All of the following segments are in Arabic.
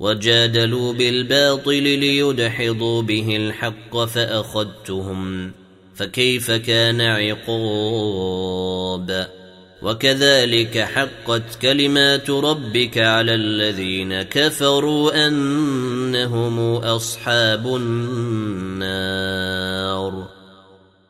وجادلوا بالباطل ليدحضوا به الحق فأخذتهم فكيف كان عقاب؟ وكذلك حقت كلمات ربك على الذين كفروا أنهم أصحاب النار.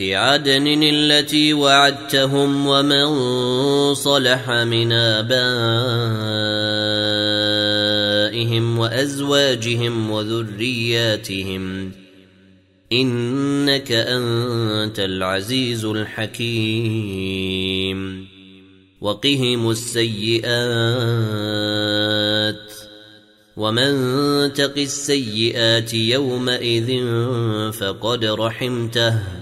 عدن التي وعدتهم ومن صلح من آبائهم وأزواجهم وذرياتهم. إنك أنت العزيز الحكيم. وقهم السيئات. ومن تق السيئات يومئذ فقد رحمته.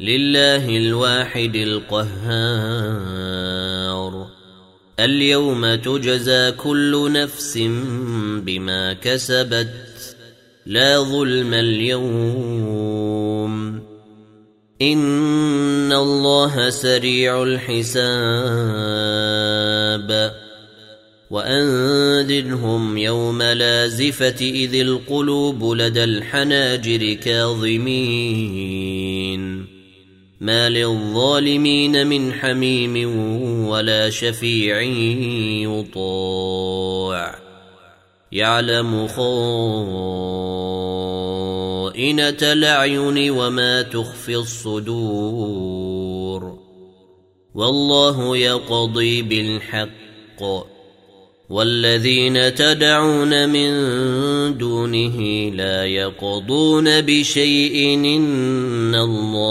لله الواحد القهار. اليوم تجزى كل نفس بما كسبت. لا ظلم اليوم. إن الله سريع الحساب. وأنذرهم يوم لازفة إذ القلوب لدى الحناجر كاظمين. ما للظالمين من حميم ولا شفيع يطاع يعلم خائنة الأعين وما تخفي الصدور والله يقضي بالحق والذين تدعون من دونه لا يقضون بشيء ان الله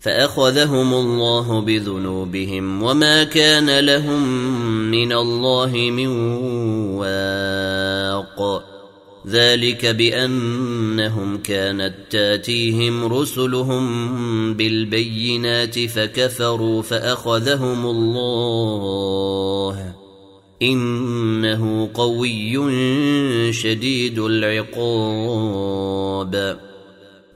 فأخذهم الله بذنوبهم وما كان لهم من الله من واق. ذلك بأنهم كانت تأتيهم رسلهم بالبينات فكفروا فأخذهم الله. إنه قوي شديد العقاب.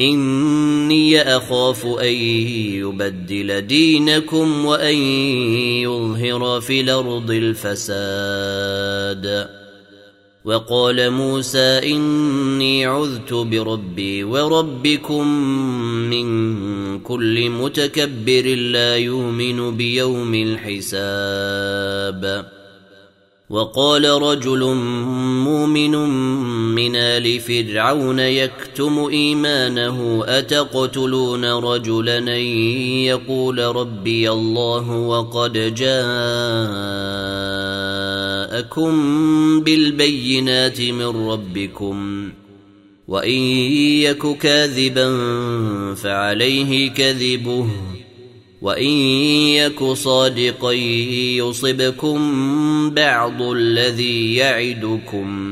إني أخاف أن يبدل دينكم وأن يظهر في الأرض الفساد. وقال موسى إني عذت بربي وربكم من كل متكبر لا يؤمن بيوم الحساب. وقال رجل مؤمن من آل فرعون يكتم إيمانه أتقتلون رجلا يقول ربي الله وقد جاءكم بالبينات من ربكم وإن يك كاذبا فعليه كذبه وإن يك صادقا يصبكم بعض الذي يعدكم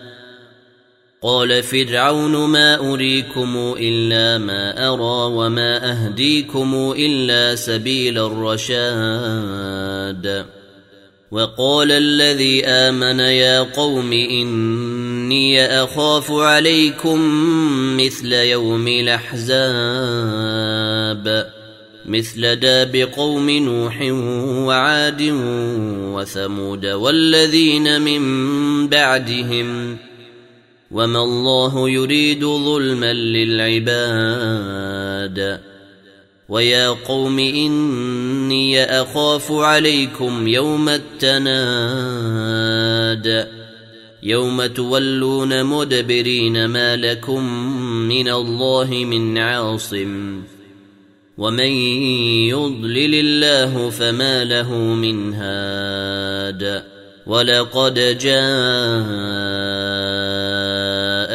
قال فرعون ما اريكم الا ما ارى وما اهديكم الا سبيل الرشاد وقال الذي امن يا قوم اني اخاف عليكم مثل يوم الاحزاب مثل داب قوم نوح وعاد وثمود والذين من بعدهم وما الله يريد ظلما للعباد ويا قوم اني اخاف عليكم يوم التناد يوم تولون مدبرين ما لكم من الله من عاصم ومن يضلل الله فما له من هاد ولقد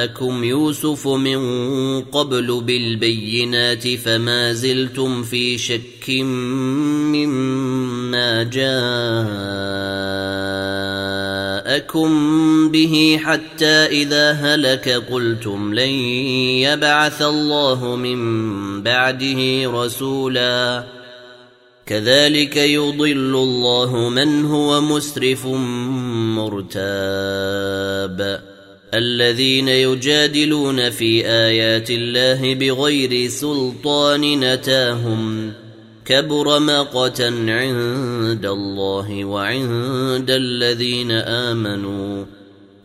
جاءكم يوسف من قبل بالبينات فما زلتم في شك مما جاءكم به حتى إذا هلك قلتم لن يبعث الله من بعده رسولا. كذلك يضل الله من هو مسرف مرتاب. الذين يجادلون في آيات الله بغير سلطان نتاهم كبر مقتا عند الله وعند الذين آمنوا.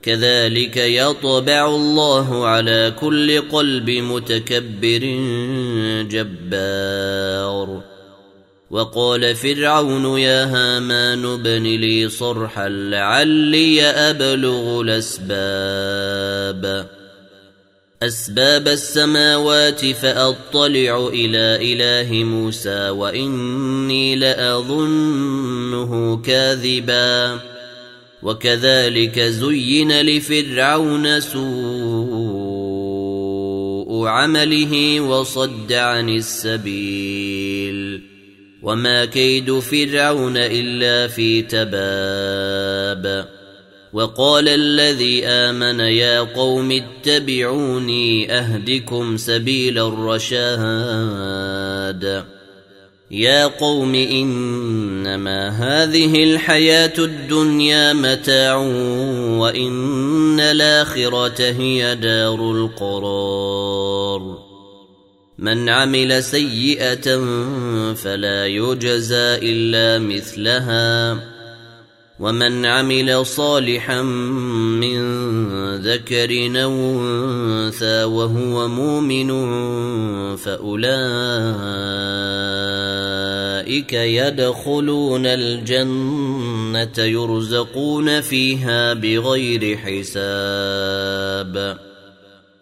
كذلك يطبع الله على كل قلب متكبر جبار. وقال فرعون يا هامان ابن لي صرحا لعلي أبلغ الأسباب. أسباب السماوات فأطلع إلى إله موسى وإني لأظنه كاذبا. وكذلك زين لفرعون سوء عمله وصد عن السبيل. وما كيد فرعون الا في تباب وقال الذي امن يا قوم اتبعوني اهدكم سبيل الرشاد يا قوم انما هذه الحياة الدنيا متاع وان الاخره هي دار القرار من عمل سيئة فلا يجزى إلا مثلها. ومن عمل صالحا من ذكر أو أنثى وهو مؤمن فأولئك يدخلون الجنة يرزقون فيها بغير حساب.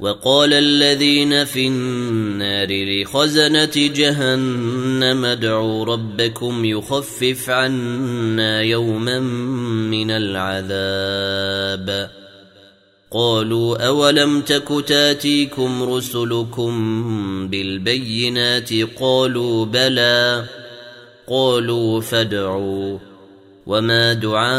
وقال الذين في النار لخزنة جهنم ادعوا ربكم يخفف عنا يوما من العذاب. قالوا أولم تك تاتيكم رسلكم بالبينات؟ قالوا بلى. قالوا فادعوا. وما دعاء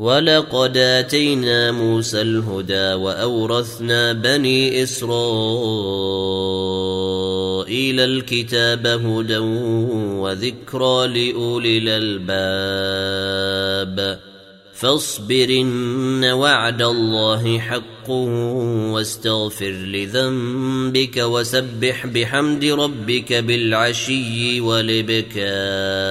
ولقد آتينا موسى الهدى وأورثنا بني إسرائيل الكتاب هدى وذكرى لأولي الألباب. فاصبرن وعد الله حق واستغفر لذنبك وسبح بحمد ربك بالعشي والإبكار.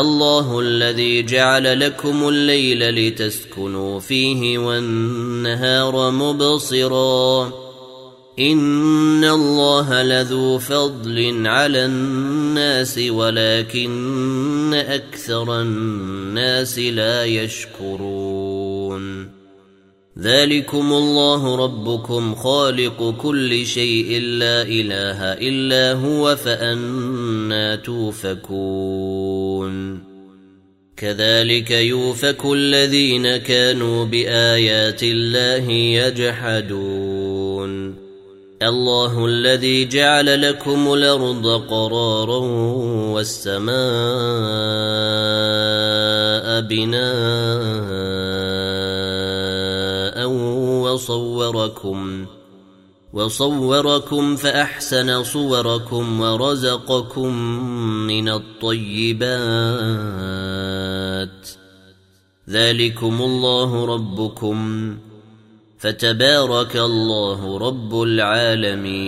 الله الذي جعل لكم الليل لتسكنوا فيه والنهار مبصراً. إن الله لذو فضل على الناس ولكن أكثر الناس لا يشكرون. ذلكم الله ربكم خالق كل شيء لا إله إلا هو فأنا توفكون. كذلك يوفك الذين كانوا بآيات الله يجحدون. الله الذي جعل لكم الأرض قرارا والسماء بناء وصوركم وصوركم فأحسن صوركم ورزقكم من الطيبات. ذلكم الله ربكم. فتبارك الله رب العالمين.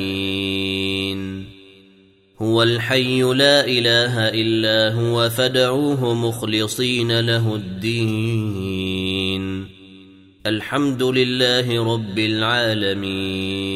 هو الحي لا إله إلا هو فدعوه مخلصين له الدين. الحمد لله رب العالمين.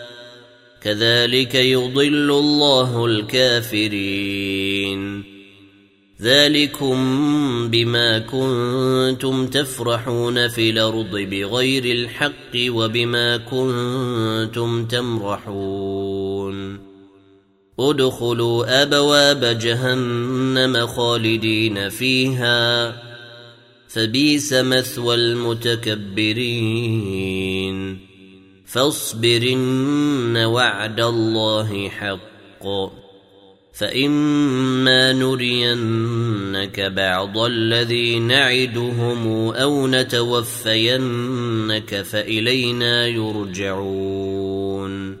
كذلك يضل الله الكافرين. ذلكم بما كنتم تفرحون في الأرض بغير الحق وبما كنتم تمرحون. ادخلوا أبواب جهنم خالدين فيها. فبيس مثوى المتكبرين. فاصبرن وعد الله حق. فإما نرينك بعض الذي نعدهم أو نتوفينك فإلينا يرجعون.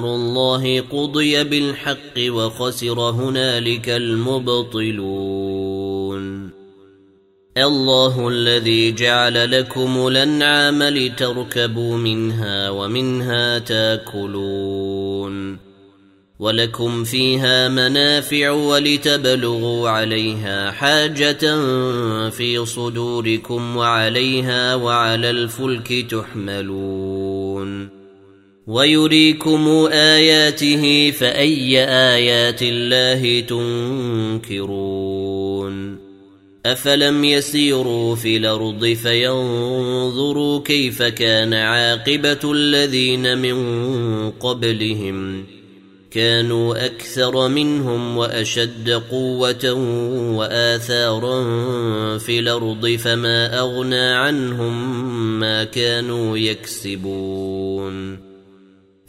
أمر الله قضي بالحق وخسر هنالك المبطلون. الله الذي جعل لكم الأنعام لتركبوا منها ومنها تاكلون. ولكم فيها منافع ولتبلغوا عليها حاجة في صدوركم وعليها وعلى الفلك تحملون. ويريكم اياته فاي ايات الله تنكرون افلم يسيروا في الأرض فينظروا كيف كان عاقبه الذين من قبلهم كانوا أكثر منهم واشد قوه واثارا في الأرض فما اغنى عنهم ما كانوا يكسبون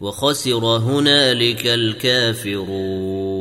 وخسر هنالك الكافرون.